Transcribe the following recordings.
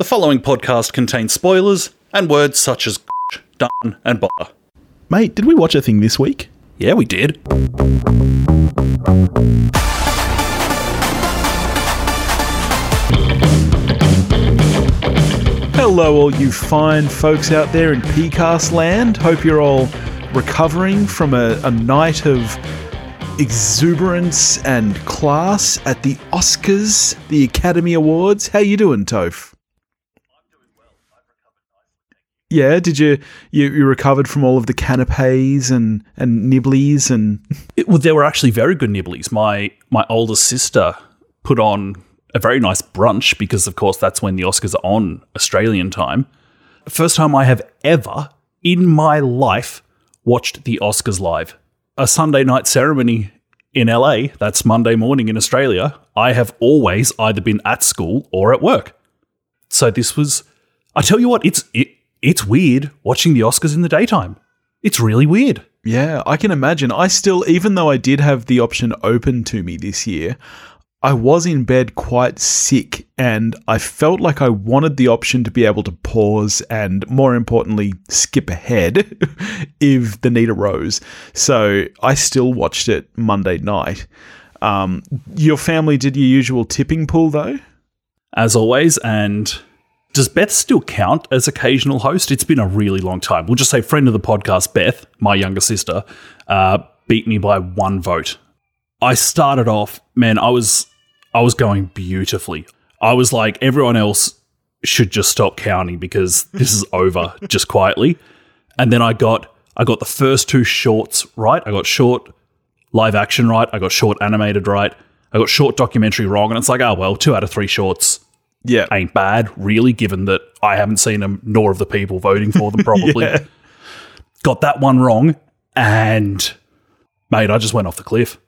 The following podcast contains spoilers and words such as done and bother. Mate, did we watch a thing this week? Yeah, we did. Hello, all you fine folks out there in PCAST land. Hope you're all recovering from a, a night of exuberance and class at the Oscars, the Academy Awards. How you doing, Toph? Yeah, did you, you you recovered from all of the canapes and and nibblies and It, well, there were actually very good nibblies. My my older sister put on a very nice brunch because, of course, that's when the Oscars are on Australian time. First time I have ever in my life watched the Oscars live. A Sunday night ceremony in LA, that's Monday morning in Australia. I have always either been at school or at work. So this was I tell you what, it's it, it's weird watching the Oscars in the daytime. It's really weird. Yeah, I can imagine. I still, even though I did have the option open to me this year, I was in bed quite sick and I felt like I wanted the option to be able to pause and, more importantly, skip ahead if the need arose. So I still watched it Monday night. Um, your family did your usual tipping pool though? as always. And does Beth still count as occasional host? It's been a really long time. We'll just say friend of the podcast, Beth, my younger sister, uh, beat me by one vote. I started off, man, I was I was going beautifully. I was like, everyone else should just stop counting because this is over just quietly. And then I got I got the first two shorts right. I got short live action right. I got short animated right. I got short documentary wrong. And it's like, oh well, two out of three shorts Yeah. ain't bad, really, given that I haven't seen them, nor of the people voting for them, probably. Yeah. Got that one wrong, and mate, I just went off the cliff.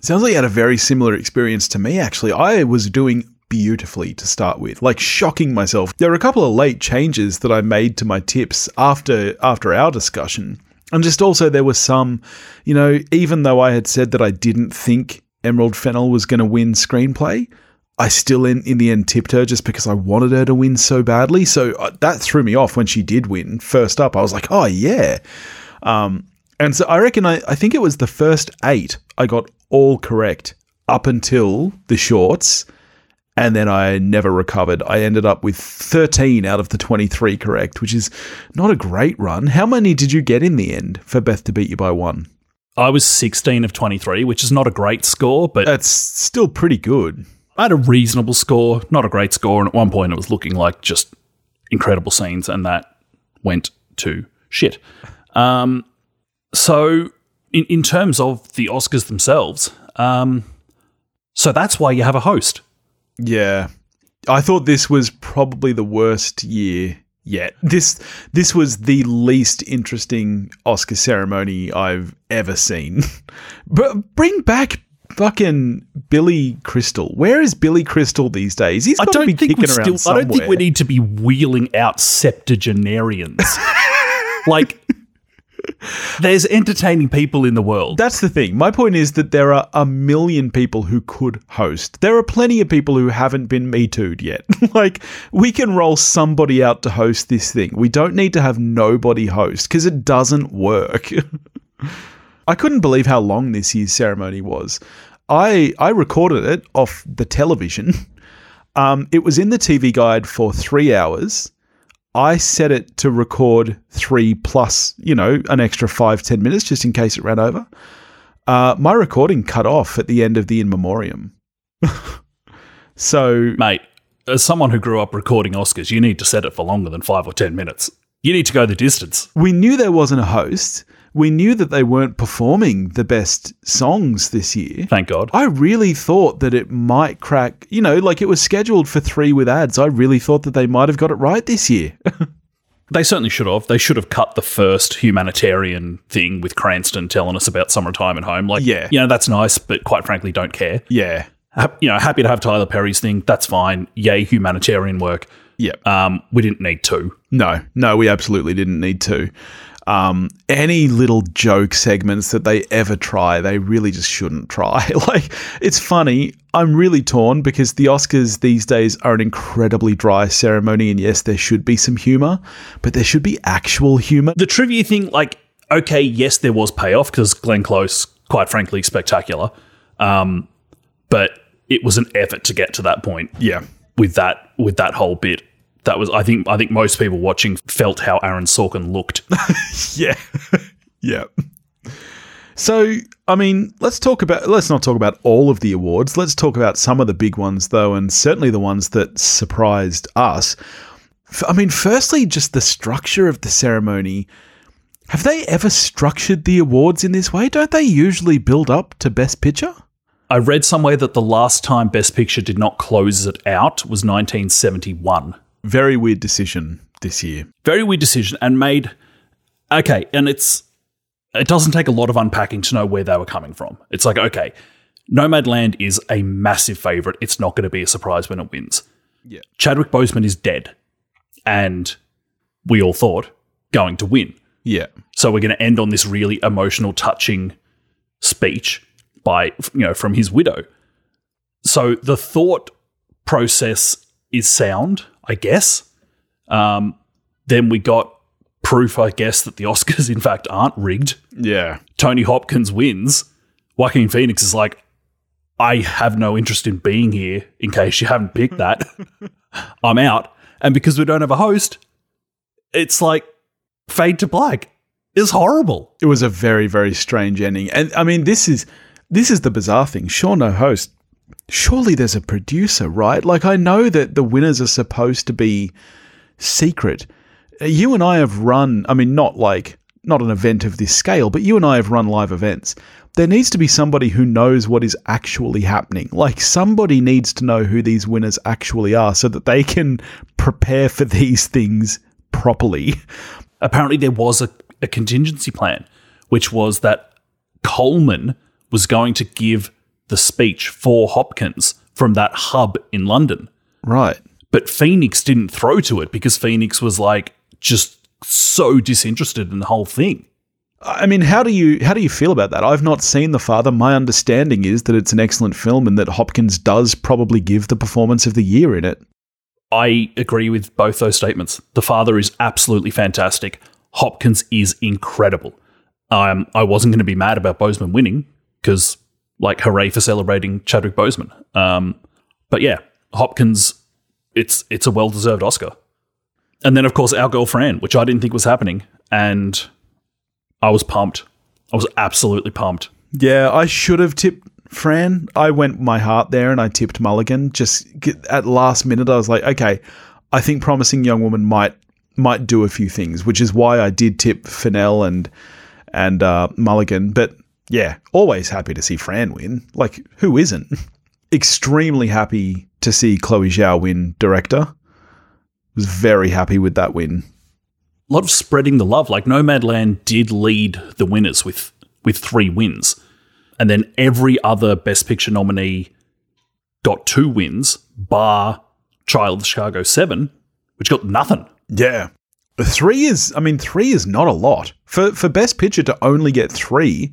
Sounds like you had a very similar experience to me, actually. I was doing beautifully to start with, like shocking myself. There were a couple of late changes that I made to my tips after after our discussion. And just also there was some, you know, even though I had said that I didn't think Emerald Fennell was going to win screenplay, I still in, in the end tipped her just because I wanted her to win so badly. So uh, that threw me off when she did win. First up, I was like, oh yeah. Um, and so I reckon I, I think it was the first eight I got all correct up until the shorts. And then I never recovered. I ended up with 13 out of the 23 correct, which is not a great run. How many did you get in the end for Beth to beat you by one? I was 16 of 23, which is not a great score, but That's still pretty good. I had a reasonable score, not a great score. And at one point, it was looking like just incredible scenes, and that went to shit. Um, so, in, in terms of the Oscars themselves, um, so that's why you have a host. Yeah. I thought this was probably the worst year yet. This this was the least interesting Oscar ceremony I've ever seen. but bring back fucking Billy Crystal. Where is Billy Crystal these days? He's got to be kicking around still. I don't think we need to be wheeling out septuagenarians. like, there's entertaining people in the world. That's the thing. My point is that there are a million people who could host. There are plenty of people who haven't been Me Too'd yet. like, we can roll somebody out to host this thing. We don't need to have nobody host because it doesn't work. I couldn't believe how long this year's ceremony was. I I recorded it off the television. Um, it was in the TV guide for three hours. I set it to record three plus, you know, an extra five, ten minutes just in case it ran over. Uh, my recording cut off at the end of the in memoriam. so Mate, as someone who grew up recording Oscars, you need to set it for longer than five or 10 minutes. You need to go the distance. we knew there wasn't a host. We knew that they weren't performing the best songs this year. Thank God. I really thought that it might crack, you know, like it was scheduled for three with ads. I really thought that they might have got it right this year. They certainly should have. They should have cut the first humanitarian thing with Cranston telling us about summertime at home. Like, Yeah. you know, that's nice, but quite frankly, don't care. yeah. You know, happy to have Tyler Perry's thing. That's fine. Yay, humanitarian work. Yeah. Um, we didn't need to. No, no, we absolutely didn't need to. Um, any little joke segments that they ever try, they really just shouldn't try. like, it's funny. I'm really torn because the Oscars these days are an incredibly dry ceremony, and yes, there should be some humor, but there should be actual humor. The trivia thing, like, okay, yes, there was payoff because Glenn Close, quite frankly, spectacular. Um, but it was an effort to get to that point. Yeah. With that, with that whole bit, that was I think I think most people watching felt how Aaron Sorkin looked. yeah. yeah. So, I mean, let's talk about let's not talk about all of the awards. Let's talk about some of the big ones though and certainly the ones that surprised us. I mean, firstly, just the structure of the ceremony. Have they ever structured the awards in this way? Don't they usually build up to best picture? I read somewhere that the last time Best Picture did not close it out was 1971. Very weird decision this year. Very weird decision and made okay, and it's it doesn't take a lot of unpacking to know where they were coming from. It's like, okay, Nomadland is a massive favorite. It's not going to be a surprise when it wins. Yeah. Chadwick Boseman is dead. And we all thought going to win. Yeah. So we're going to end on this really emotional, touching speech by you know from his widow. So the thought process is sound, I guess. Um, then we got proof, I guess, that the Oscars in fact aren't rigged. Yeah. Tony Hopkins wins. Joaquin Phoenix is like, I have no interest in being here. In case you haven't picked that, I'm out. And because we don't have a host, it's like fade to black. It's horrible. It was a very very strange ending, and I mean this is this is the bizarre thing. Sure, no host. Surely there's a producer, right? Like, I know that the winners are supposed to be secret. Uh, you and I have run, I mean, not like, not an event of this scale, but you and I have run live events. There needs to be somebody who knows what is actually happening. Like, somebody needs to know who these winners actually are so that they can prepare for these things properly. Apparently, there was a, a contingency plan, which was that Coleman was going to give the speech for Hopkins from that hub in London. Right. But Phoenix didn't throw to it because Phoenix was like just so disinterested in the whole thing. I mean, how do you how do you feel about that? I've not seen The Father. My understanding is that it's an excellent film and that Hopkins does probably give the performance of the year in it. I agree with both those statements. The Father is absolutely fantastic. Hopkins is incredible. Um, I wasn't going to be mad about Boseman winning because, like, hooray for celebrating Chadwick Boseman. Um, but yeah, Hopkins, it's it's a well deserved Oscar. And then, of course, our girl Fran, which I didn't think was happening, and I was pumped. I was absolutely pumped. Yeah, I should have tipped Fran. I went my heart there and I tipped Mulligan. Just at last minute, I was like, okay, I think Promising Young Woman might might do a few things, which is why I did tip Fennell and and uh, Mulligan. But yeah, always happy to see Fran win. Like, who isn't? Extremely happy to see Chloe Zhao win director. Was very happy with that win. A lot of spreading the love. Like Nomadland did lead the winners with with three wins, and then every other Best Picture nominee got two wins, bar Trial of the Chicago Seven, which got nothing. Yeah. Three is, I mean, three is not a lot. For, for Best Picture to only get three,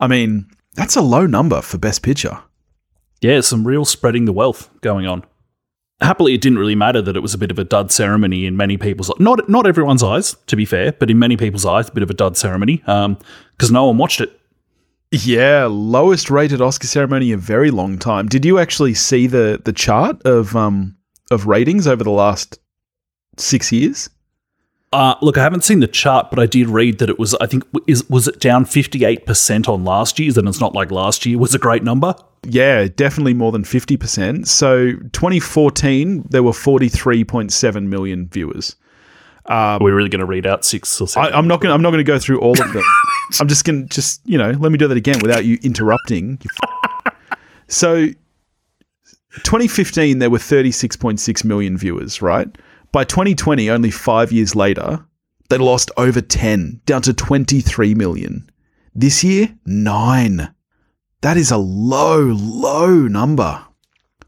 I mean, that's a low number for Best Picture. Yeah, some real spreading the wealth going on. Happily, it didn't really matter that it was a bit of a dud ceremony in many people's not not everyone's eyes, to be fair, but in many people's eyes, a bit of a dud ceremony because um, no one watched it. Yeah, lowest rated Oscar ceremony in a very long time. Did you actually see the the chart of um of ratings over the last six years? Uh, look, I haven't seen the chart, but I did read that it was. I think is was it down fifty eight percent on last year's, and it's not like last year was a great number. Yeah, definitely more than fifty percent. So, twenty fourteen, there were forty three point seven million viewers. Um, Are we really going to read out six or seven? I, am not going. I'm not going to go through all of them. I'm just going to just you know let me do that again without you interrupting. so, 2015, there were 36.6 million viewers. Right by 2020, only five years later, they lost over 10, down to 23 million. This year, nine. That is a low, low number.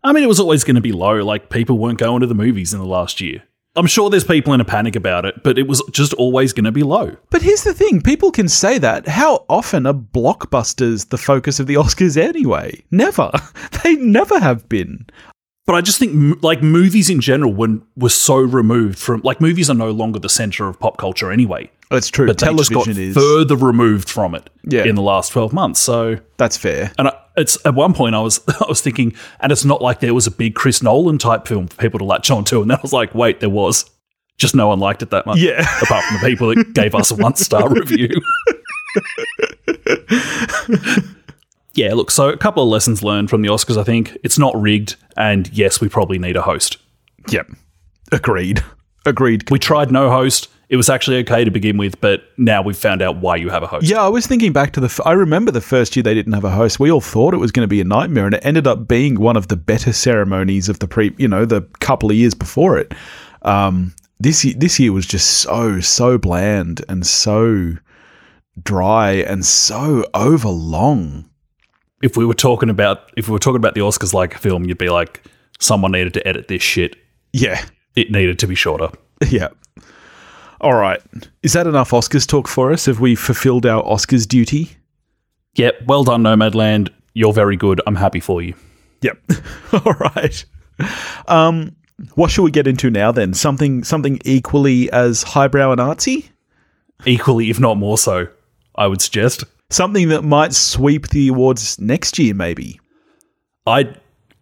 I mean, it was always going to be low. Like, people weren't going to the movies in the last year. I'm sure there's people in a panic about it, but it was just always going to be low. But here's the thing people can say that. How often are blockbusters the focus of the Oscars anyway? Never. They never have been. But I just think like movies in general were, were so removed from like movies are no longer the center of pop culture anyway. Oh, That's true. But they just Television got is. further removed from it Yeah. in the last 12 months. So That's fair. and I, it's at one point I was I was thinking and it's not like there was a big Chris Nolan type film for people to latch on to and then I was like wait there was just no one liked it that much. Yeah. Apart from the people that gave us a one star review. Yeah, look, so a couple of lessons learned from the Oscars, I think. It's not rigged, and yes, we probably need a host. Yep. Agreed. Agreed. We tried no host. It was actually okay to begin with, but now we've found out why you have a host. Yeah, I was thinking back to the. F- I remember the first year they didn't have a host. We all thought it was going to be a nightmare, and it ended up being one of the better ceremonies of the pre. You know, the couple of years before it. Um, this year, this year was just so so bland and so dry and so overlong. If we were talking about if we were talking about the Oscars like a film, you'd be like, someone needed to edit this shit. Yeah, It needed to be shorter. yeah. All right, is that enough Oscars talk for us? Have we fulfilled our Oscars duty? Yep, well done, Nomadland. You're very good. I'm happy for you. Yep. All right. Um, what should we get into now then? Something something equally as highbrow and artsy? Equally, if not more so, I would suggest. Something that might sweep the awards next year, maybe. I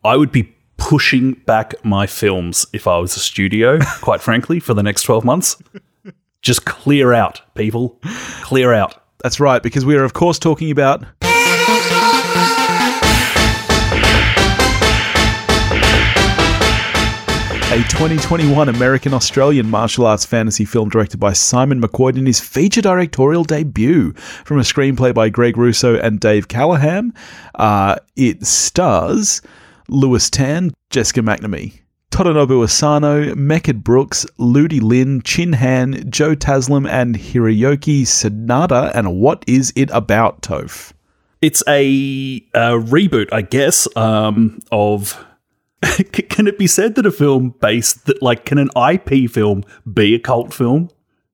I would be pushing back my films if I was a studio, quite frankly, for the next 12 months. Just clear out, people. Clear out. That's right, because we are of course talking about a 2021 American Australian martial arts fantasy film directed by Simon McQuoid in his feature directorial debut from a screenplay by Greg Russo and Dave Callaham. Uh, it stars Lewis Tan, Jessica McNamee, Tadanobu Asano, Mehcad Brooks, Ludi Lin, Chin Han, Joe Taslim, and Hiroyuki Sanada. And what is it about, Toph? It's a, a reboot, I guess, um, of. Can it be said that a film based that like can an IP film be a cult film?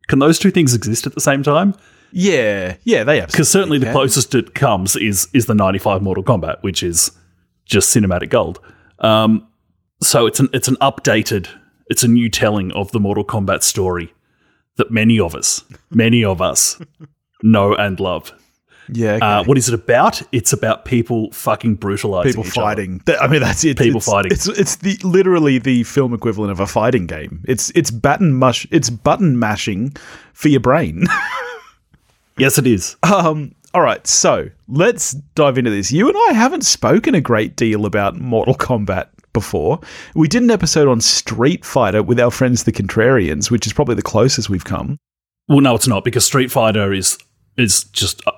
Can those two things exist at the same time? Yeah, yeah, they absolutely. Because certainly the closest it comes is is the '95 Mortal Kombat, which is just cinematic gold. Um, so it's an it's an updated, it's a new telling of the Mortal Kombat story that many of us, many of us, know and love. Yeah, okay. Uh, what is it about? It's about people fucking brutalizing people each other. fighting. Th- I mean, that's it. People it's, fighting. It's it's the literally the film equivalent of a fighting game. It's it's button mush. It's button mashing for your brain. Yes, it is. um. All right, so let's dive into this. You and I haven't spoken a great deal about Mortal Kombat before. We did an episode on Street Fighter with our friends the Contrarians, which is probably the closest we've come. Well, no, it's not because Street Fighter is is just uh,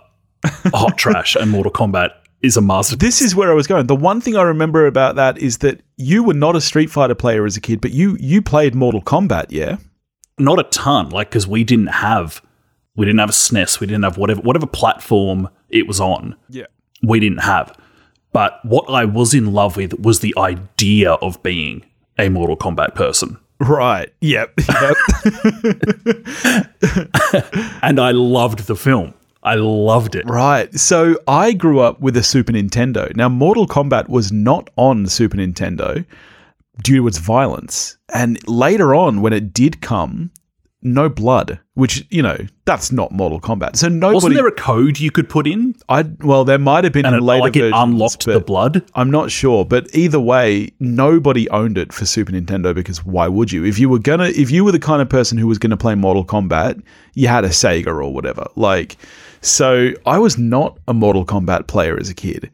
hot trash, and Mortal Kombat is a masterpiece. This is where I was going. The one thing I remember about that is that you were not a Street Fighter player as a kid, but you you played Mortal Kombat, yeah? not a ton, like because we didn't have we didn't have a SNES, we didn't have whatever whatever platform it was on, Yeah. we didn't have. But what I was in love with was the idea of being a Mortal Kombat person, Right. Yep. Yep. and I loved the film. I loved it. right. So I grew up with a Super Nintendo. Now, Mortal Kombat was not on Super Nintendo due to its violence. And later on, when it did come, no blood, which, you know, that's not Mortal Kombat. So nobody. Wasn't there a code you could put in, I, well, there might have been and in it, later like it unlocked the blood? I'm not sure, but either way, nobody owned it for Super Nintendo because why would you? If you were gonna, if you were the kind of person who was gonna play Mortal Kombat, you had a Sega or whatever. Like, so I was not a Mortal Kombat player as a kid,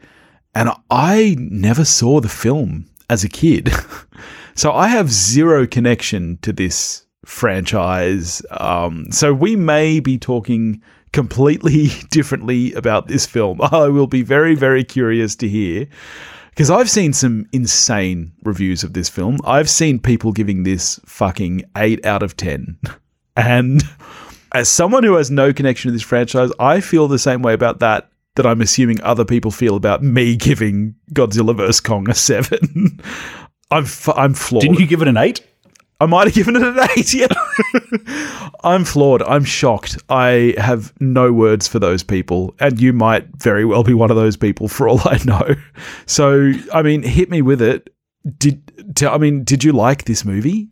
and I never saw the film as a kid, so I have zero connection to this franchise. Um, so we may be talking completely differently about this film. I will be very, very curious to hear because I've seen some insane reviews of this film. I've seen people giving this fucking 8 out of 10. And as someone who has no connection to this franchise, I feel the same way about that that I'm assuming other people feel about me giving Godzilla vs Kong a 7. I'm f- I'm flawed. Didn't you give it an eight? I might have given it an eight. Yeah. I'm flawed. I'm shocked. I have no words for those people, and you might very well be one of those people for all I know. So, I mean, hit me with it. Did t- I mean, did you like this movie?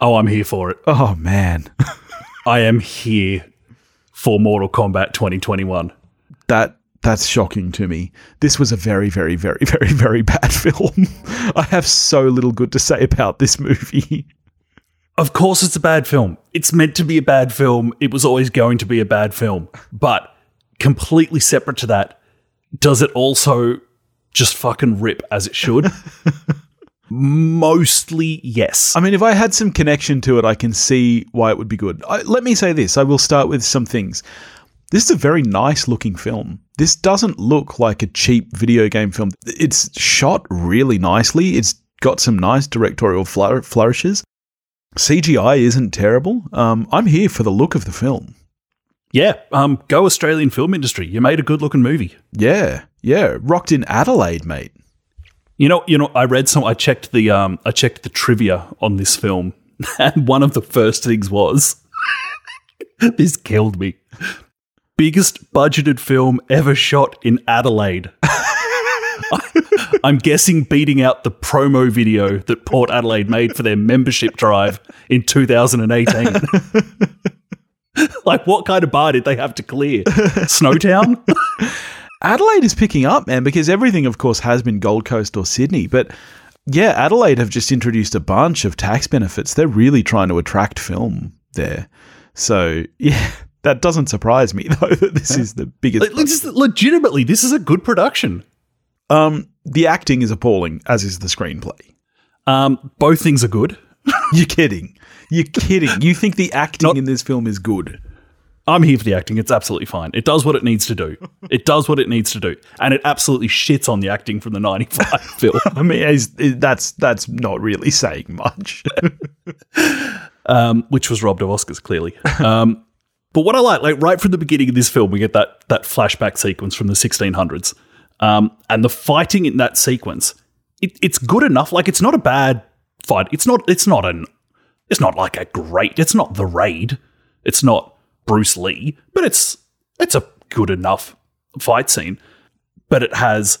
Oh, I'm here for it. Oh man, I am here for Mortal Kombat 2021. that that's shocking to me. This was a very, very, very, very, very bad film. I have so little good to say about this movie. Of course, it's a bad film. It's meant to be a bad film. It was always going to be a bad film. But completely separate to that, does it also just fucking rip as it should? Mostly yes. I mean, if I had some connection to it, I can see why it would be good. I, let me say this I will start with some things. This is a very nice looking film. This doesn't look like a cheap video game film. It's shot really nicely. It's got some nice directorial flour- flourishes. CGI isn't terrible. Um, I'm here for the look of the film. Yeah, um, go Australian film industry. You made a good looking movie. Yeah, yeah. Rocked in Adelaide, mate. You know, you know, I read some. I checked the, um, I checked the trivia on this film, and one of the first things was, this killed me. Biggest budgeted film ever shot in Adelaide. I'm guessing beating out the promo video that Port Adelaide made for their membership drive in 2018. like, what kind of bar did they have to clear? Snowtown? Adelaide is picking up, man, because everything, of course, has been Gold Coast or Sydney. But yeah, Adelaide have just introduced a bunch of tax benefits. They're really trying to attract film there. So yeah, that doesn't surprise me though that this is the biggest. Like, legitimately, this is a good production. Um, the acting is appalling, as is the screenplay. Um, both things are good. You're kidding. You're kidding. You think the acting Not- in this film is good? I'm here for the acting. It's absolutely fine. It does what it needs to do. It does what it needs to do, and it absolutely shits on the acting from the '95 film. I mean, that's that's not really saying much. um, which was robbed of Oscars, clearly. Um, but what I like, like right from the beginning of this film, we get that that flashback sequence from the 1600s, um, and the fighting in that sequence, it, it's good enough. Like it's not a bad fight. It's not. It's not an. It's not like a great. It's not the raid. It's not Bruce Lee, but it's it's a good enough fight scene. But it has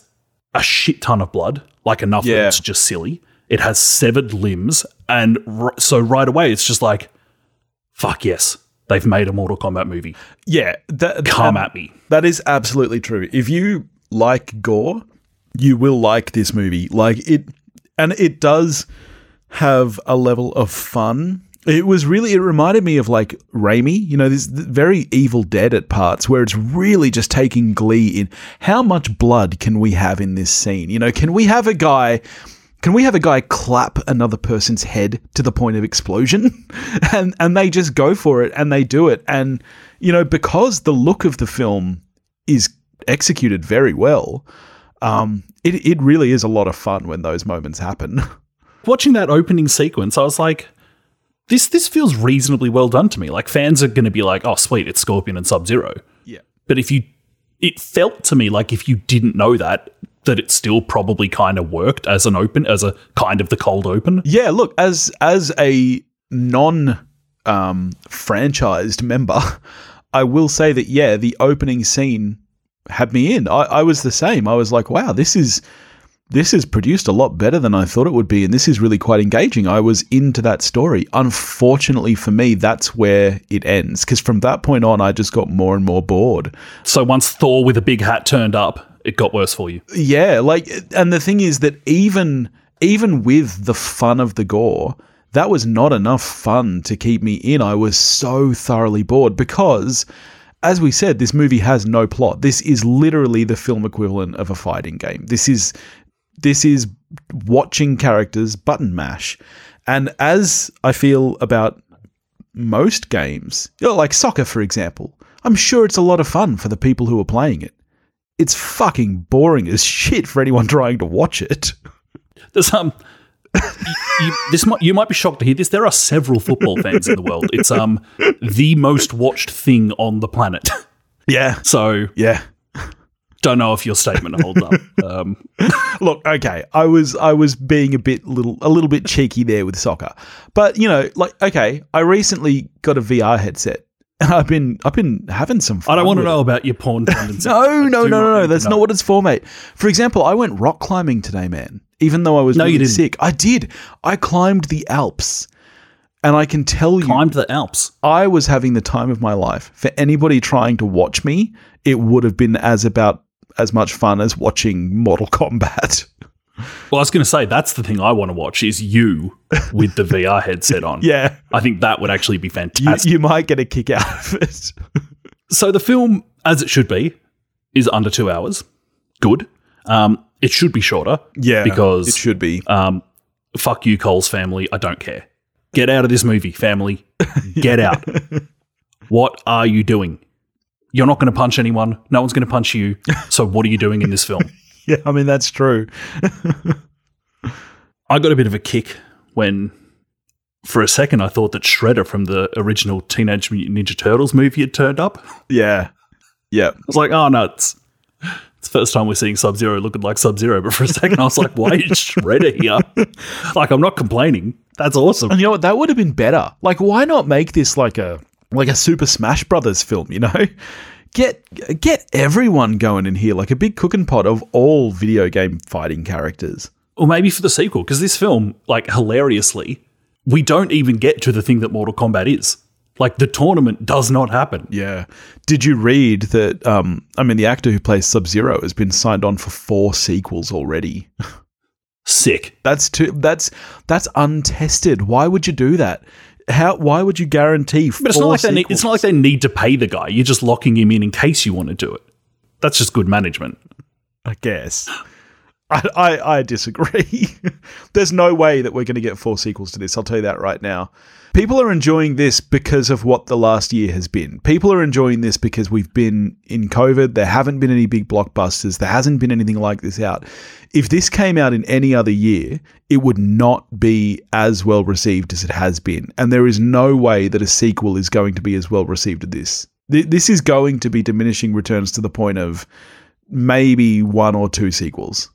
a shit ton of blood, like enough Yeah. that it's just silly. It has severed limbs, and r- so right away it's just like, fuck yes, they've made a Mortal Kombat movie. yeah, that, Come and at me. That is absolutely true. If you like gore, you will like this movie. Like it, and it does have a level of fun. It was really, it reminded me of like Raimi, you know, this very Evil Dead at parts where it's really just taking glee in how much blood can we have in this scene? You know, can we have a guy can we have a guy clap another person's head to the point of explosion? And and they just go for it and they do it. And you know because the look of the film is executed very well um it, it really is a lot of fun when those moments happen. Watching that opening sequence, I was like, this this feels reasonably well done to me. Like fans are going to be like, oh sweet, it's Scorpion and Sub Zero. yeah But if you, it felt to me like if you didn't know that, that it still probably kind of worked as an open, as a kind of the cold open. yeah look as as a non um franchised member i will say that yeah the opening scene had me in I, I was the same i was like wow this is this is produced a lot better than I thought it would be, and this is really quite engaging. I was into that story. Unfortunately for me, that's where it ends, because from that point on, I just got more and more bored. So once Thor with a big hat turned up, it got worse for you. Yeah, like, and the thing is that even even with the fun of the gore, that was not enough fun to keep me in. I was so thoroughly bored because. As we said, this movie has no plot. This is literally the film equivalent of a fighting game. This is this is watching characters button mash. And as I feel about most games, you know, like soccer, for example, I'm sure it's a lot of fun for the people who are playing it. It's fucking boring as shit for anyone trying to watch it. There's um, you, this might, you might be shocked to hear this. There are several football fans in the world. It's um the most watched thing on the planet. Yeah. So Yeah. Don't know if your statement holds up. Um, Look, okay, I was I was being a bit little a little bit cheeky there with soccer, but you know, like okay, I recently got a VR headset, and I've been I've been having some. fun I don't want to with it. know about your porn tendencies. No, no, no, no, no. That's know. not what it's for, mate. For example, I went rock climbing today, man. Even though I was No, you really didn't. sick, I did. I climbed the Alps, and I can tell you, climbed the Alps. I was having the time of my life. For anybody trying to watch me, it would have been as about as much fun as watching Mortal Kombat. Well, I was going to say that's the thing I want to watch is you with the VR headset on. yeah, I think that would actually be you, fantastic. you might get a kick out of it. so the film, as it should be, is under two hours. Good. Um, it should be shorter. Yeah, because it should be. um, fuck you, Cole's family. I don't care. Get out of this movie, family. Get out. what are you doing? You're not going to punch anyone. No one's going to punch you. So what are you doing in this film? Yeah, I mean that's true. I got a bit of a kick when, for a second, I thought that Shredder from the original Teenage Mutant Ninja Turtles movie had turned up. Yeah, Yeah, yeah. was like, oh no, it's, it's the first time we're seeing Sub Zero looking like Sub Zero. But for a second, I was like, why is Shredder here? like, I'm not complaining. That's awesome. And you know what? That would have been better. Like, why not make this like a like a Super Smash Brothers film? You know, get get everyone going in here like a big cooking pot of all video game fighting characters. Or maybe for the sequel, because this film, like, hilariously, we don't even get to the thing that Mortal Kombat is. Like, the tournament does not happen. Yeah. Did you read that? Um, I mean, the actor who plays Sub Zero has been signed on for four sequels already. Sick. That's too. That's that's untested. Why would you do that? How? Why would you guarantee? But it's not like they need, it's not like they need to pay the guy. You're just locking him in in case you want to do it. That's just good management. I guess. I, I, I disagree. There's no way that we're going to get four sequels to this. I'll tell you that right now. People are enjoying this because of what the last year has been. People are enjoying this because we've been in COVID. There haven't been any big blockbusters. There hasn't been anything like this out. If this came out in any other year, it would not be as well received as it has been. And there is no way that a sequel is going to be as well received as this. This is going to be diminishing returns to the point of maybe one or two sequels.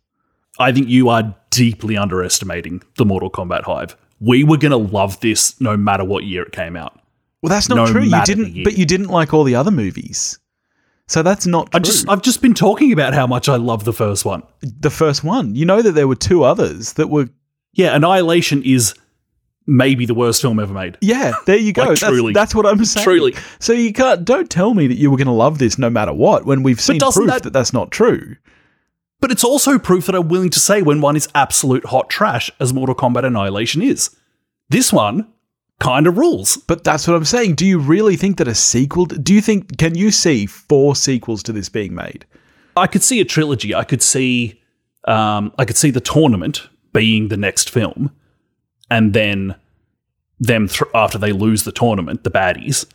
I think you are deeply underestimating the Mortal Kombat hive. We were going to love this no matter what year it came out. Well, that's not No true. You didn't, but you didn't like all the other movies. So that's not true. I just I've just been talking about how much I love the first one. the first one. You know that there were two others that were. Yeah, Annihilation is maybe the worst film ever made. Yeah, there you go. Like, that's, truly. that's what I'm saying. Truly. So you can't. Don't tell me that you were going to love this no matter what. When we've seen proof that- that that's not true. But it's also proof that I'm willing to say when one is absolute hot trash, as Mortal Kombat Annihilation is. This one kind of rules. But that's what I'm saying. Do you really think that a sequel? Do you think? Can you see four sequels to this being made? I could see a trilogy. I could see, um, I could see the tournament being the next film, and then them th- after they lose the tournament, the baddies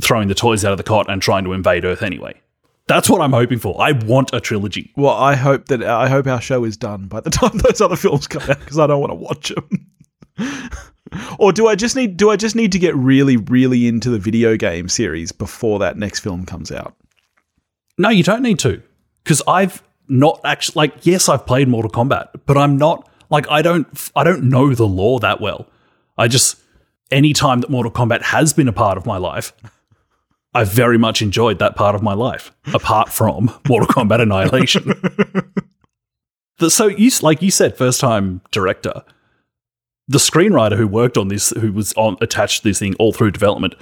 throwing the toys out of the cot and trying to invade Earth anyway. That's what I'm hoping for. I want a trilogy. Well, I hope that I hope our show is done by the time those other films come out because I don't want to watch them. or do I just need do I just need to get really really into the video game series before that next film comes out? No, you don't need to, because I've not actually like. Yes, I've played Mortal Kombat, but I'm not like I don't I don't know the lore that well. I just any time that Mortal Kombat has been a part of my life, I've very much enjoyed that part of my life, apart from Mortal Kombat Annihilation. So you like you said, first time director. The screenwriter who worked on this, who was on attached to this thing all through development,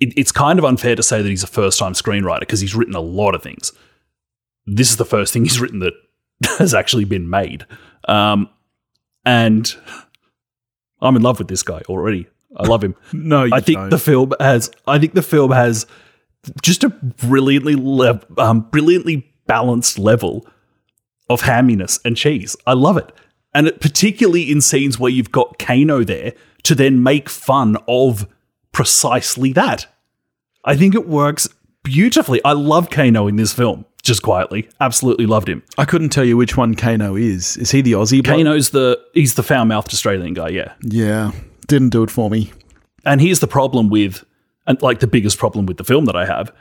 it, it's kind of unfair to say that he's a first time screenwriter because he's written a lot of things. This is the first thing he's written that has actually been made. Um, and I'm in love with this guy already. I love him. No, you I think don't. the film has. I think the film has just a brilliantly, le- um, brilliantly balanced level of hamminess and cheese. I love it, and it, particularly in scenes where you've got Kano there to then make fun of precisely that. I think it works beautifully. I love Kano in this film. Just quietly, absolutely loved him. I couldn't tell you which one Kano is. Is he the Aussie? bloke? Kano's the he's the foul mouthed Australian guy, yeah. Yeah, didn't do it for me. And here's the problem with, and like the biggest problem with the film that I have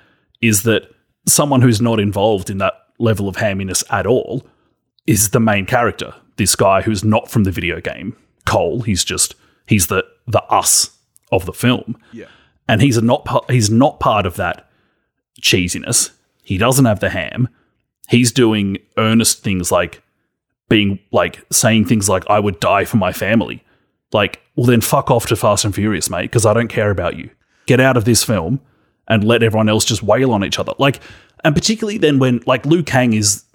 is that someone who's not involved in that level of hamminess at all is the main character. This guy who's not from the video game, Cole. He's just he's the the us of the film. Yeah. And he's a not he's not part of that cheesiness. He doesn't have the ham. He's doing earnest things like being like saying things like I would die for my family. Like, well then fuck off to Fast and Furious, mate, because I don't care about you. Get out of this film and let everyone else just wail on each other. Like and particularly then when like Liu Kang is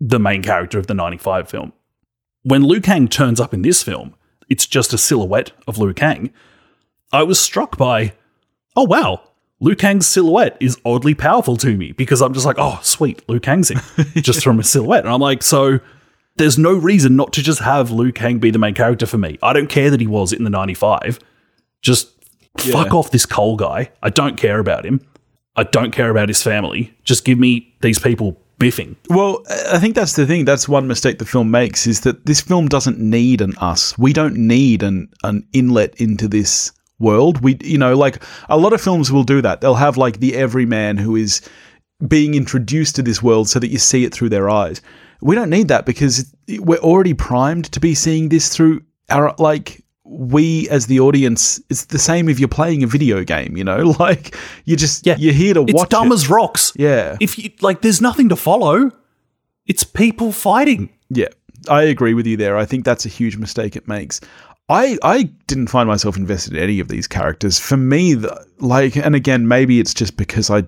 the main character of the 95 film. When Liu Kang turns up in this film, it's just a silhouette of Liu Kang. I was struck by, oh wow, Liu Kang's silhouette is oddly powerful to me because I'm just like, oh sweet, Liu Kang's in just from a silhouette. And I'm like, so there's no reason not to just have Liu Kang be the main character for me. I don't care that he was in the 95. Just fuck off this Cole guy. I don't care about him. I don't care about his family. Just give me these people biffing. Well, I think that's the thing. That's one mistake the film makes is that this film doesn't need an us. We don't need an an inlet into this world. We, you know, like a lot of films will do that. They'll have like the everyman who is being introduced to this world so that you see it through their eyes. We don't need that because we're already primed to be seeing this through our like we as the audience it's the same if you're playing a video game you know like you just Yeah. you're here to It's watch dumb it. as rocks. yeah If you like, there's nothing to follow. It's people fighting. Yeah, I agree with you there. I think that's a huge mistake it makes. I I didn't find myself invested in any of these characters. For me, the, like, and again, maybe it's just because I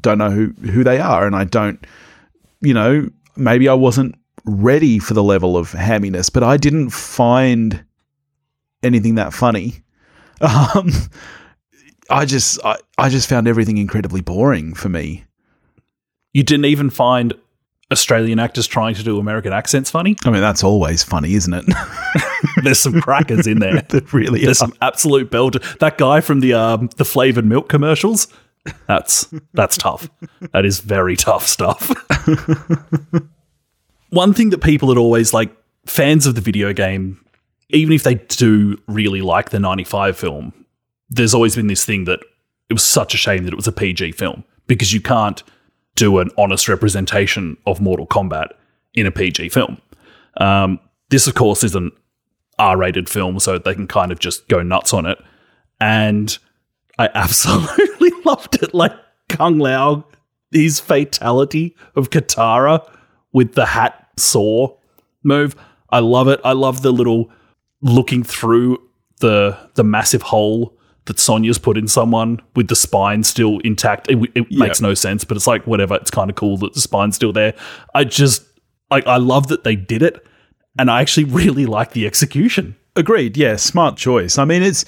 don't know who who they are, and I don't, you know, maybe I wasn't ready for the level of hamminess, but I didn't find anything that funny. Um, I just I, I just found everything incredibly boring for me. You didn't even find Australian actors trying to do American accents funny. I mean, that's always funny, isn't it? There's some crackers in there. that really There's is. some absolute belter. That guy from the um, the flavored milk commercials. That's that's tough. That is very tough stuff. One thing that people had always like fans of the video game, even if they do really like the '95 film, there's always been this thing that it was such a shame that it was a PG film because you can't do an honest representation of Mortal Kombat in a PG film. Um, this, of course, is an R-rated film, so they can kind of just go nuts on it. And I absolutely loved it. Like Kung Lao, his fatality of Katara with the hat saw move. I love it. I love the little looking through the the massive hole that Sonya's put in someone with the spine still intact. It, it makes no sense, but it's like whatever. It's kind of cool that the spine's still there. I just like I love that they did it, and I actually really like the execution. Agreed. Yeah, smart choice. I mean, it's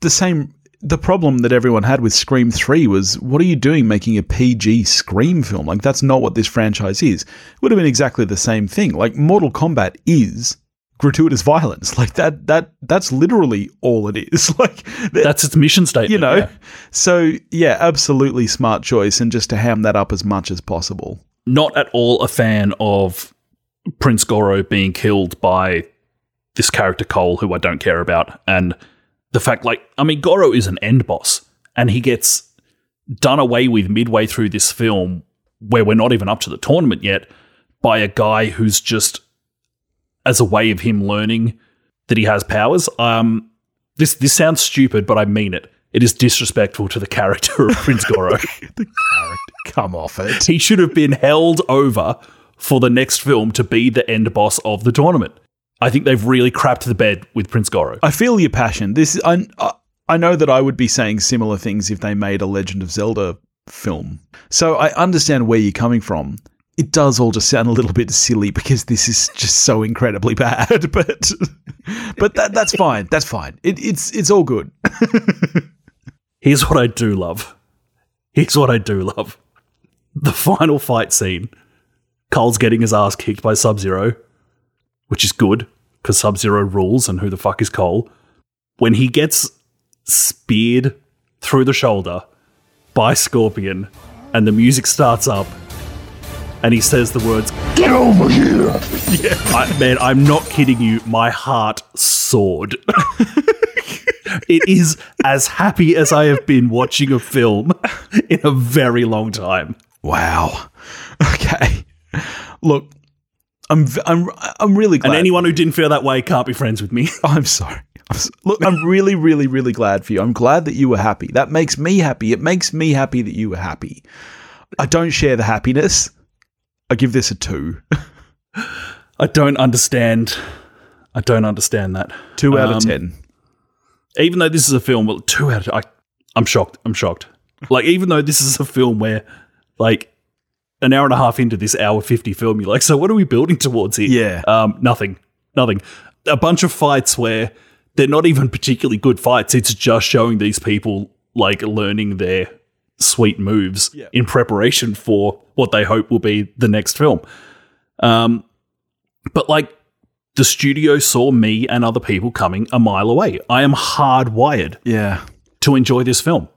the same. The problem that everyone had with Scream 3 was what are you doing making a PG Scream film? Like, that's not what this franchise is. It would have been exactly the same thing. Like, Mortal Kombat is gratuitous violence. Like, that, that, that's literally all it is. Like, th- That's its mission statement. you know? yeah. So, yeah, absolutely smart choice. And just to ham that up as much as possible. not at all a fan of Prince Goro being killed by this character Cole, who I don't care about, and the fact, like, I mean, Goro is an end boss, and he gets done away with midway through this film, where we're not even up to the tournament yet, by a guy who's just as a way of him learning that he has powers. Um, this this sounds stupid, but I mean it. It is disrespectful to the character of Prince Goro. the character, Come off it. he should have been held over for the next film to be the end boss of the tournament. I think they've really crapped the bed with Prince Goro. I feel your passion. This I I- I know that I would be saying similar things if they made a Legend of Zelda film. So I understand where you're coming from. It does all just sound a little bit silly because this is just so incredibly bad, but but that that's fine. That's fine. It, it's it's all good. Here's what I do love. Here's what I do love. The final fight scene. Cole's getting his ass kicked by Sub Zero, which is good because Sub Zero rules and who the fuck is Cole. When he gets speared through the shoulder by Scorpion and the music starts up and he says the words, Get over here! I, man, I'm not kidding you. My heart soared. it is as happy as I have been watching a film in a very long time. Wow. Okay. Look, I'm I'm I'm really glad. And anyone who didn't feel that way can't be friends with me. I'm sorry. Look, I'm really, really, really glad for you. I'm glad that you were happy. That makes me happy. It makes me happy that you were happy. I don't share the happiness. I give this a two. I don't understand. I don't understand that. Two out of Um, ten. Even though this is a film, well, two out of I, I'm shocked. I'm shocked. Like, even though this is a film where, like, an hour and a half into this hour 50 film, you're like, so what are we building towards here? Yeah. Um, nothing. Nothing. A bunch of fights where they're not even particularly good fights. It's just showing these people, like, learning their sweet moves Yeah. in preparation for what they hope will be the next film. Um, but, like, the studio saw me and other people coming a mile away. I am hardwired Yeah. to enjoy this film.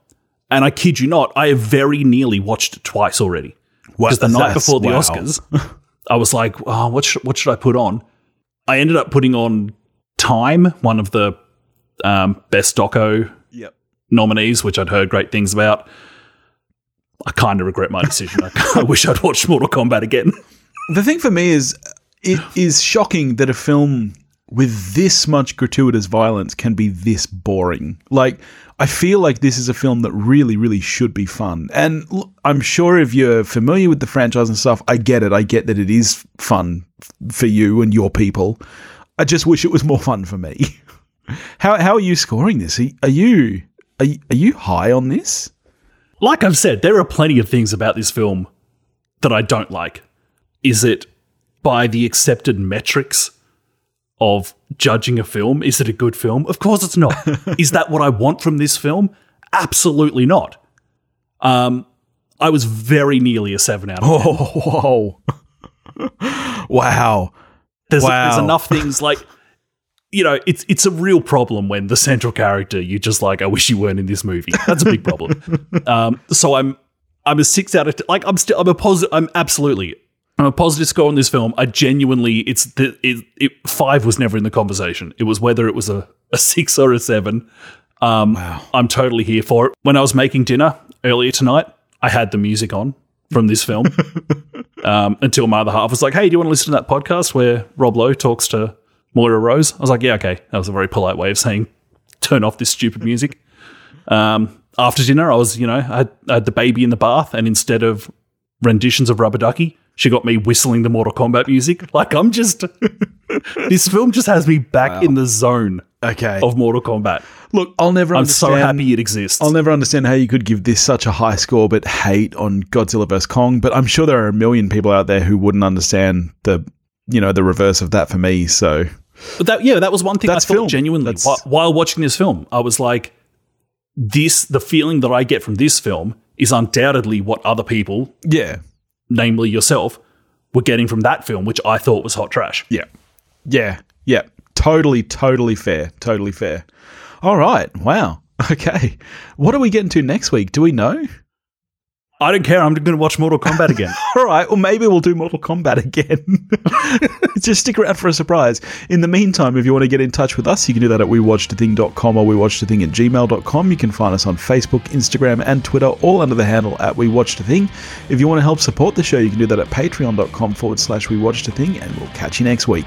And I kid you not, I have very nearly watched it twice already. Because the night before the wow. Oscars, I was like, oh, what, sh- what should I put on? I ended up putting on Time, one of the um, best doco Yep. nominees, which I'd heard great things about. I kind of regret my decision. I, I wish I'd watched Mortal Kombat again. The thing for me is, it is shocking that a film with this much gratuitous violence can be this boring. Like, I feel like this is a film that really, really should be fun. And I'm sure if you're familiar with the franchise and stuff, I get it. I get that it is fun for you and your people. I just wish it was more fun for me. how how are you scoring this? Are you are you, are you high on this? like I've said, there are plenty of things about this film that I don't like. Is it by the accepted metrics of judging a film? Is it a good film? Of course it's not. is that what I want from this film? Absolutely not. Um, I was very nearly a seven out of 10. Oh, whoa. wow. There's, Wow. there's enough things like, you know, it's it's a real problem when the central character you're just like, I wish you weren't in this movie. That's a big problem. um, so I'm I'm a six out of t- like I'm still I'm a positive. I'm absolutely a positive score on this film. I genuinely it's the it, it five was never in the conversation. It was whether it was a, a six or a seven. Um, Wow. I'm totally here for it. When I was making dinner earlier tonight, I had the music on from this film um, until my other half was like, "Hey, do you want to listen to that podcast where Rob Lowe talks to Moira Rose?" I was like, "Yeah, okay." That was a very polite way of saying, "Turn off this stupid music." Um, after dinner, I was, you know, I had, I had the baby in the bath, and instead of renditions of Rubber Ducky, she got me whistling the Mortal Kombat music. Like I'm just, this film just has me back in the zone Okay. of Mortal Kombat. Look, I'll never I'm so happy it exists. I'll never understand how you could give this such a high score but hate on Godzilla vs Kong. But I'm sure there are a million people out there who wouldn't understand the, you know, the reverse of that for me. So But that yeah, that was one thing That's I thought film. genuinely That's- while watching this film. I was like, this the feeling that I get from this film is undoubtedly what other people, yeah, namely yourself, were getting from that film, which I thought was hot trash. yeah, yeah, yeah. Totally, totally fair. Totally fair. All right. Wow. Okay. What are we getting to next week? Do we know? I don't care. I'm going to watch Mortal Kombat again. All right. Well, maybe we'll do Mortal Kombat again. Just stick around for a surprise. In the meantime, if you want to get in touch with us, you can do that at wewatchedathing.com or wewatchedathing at gmail.com. You can find us on Facebook, Instagram, and Twitter, all under the handle at wewatchedathing. If you want to help support the show, you can do that at patreon.com forward slash wewatchedathing, and we'll catch you next week.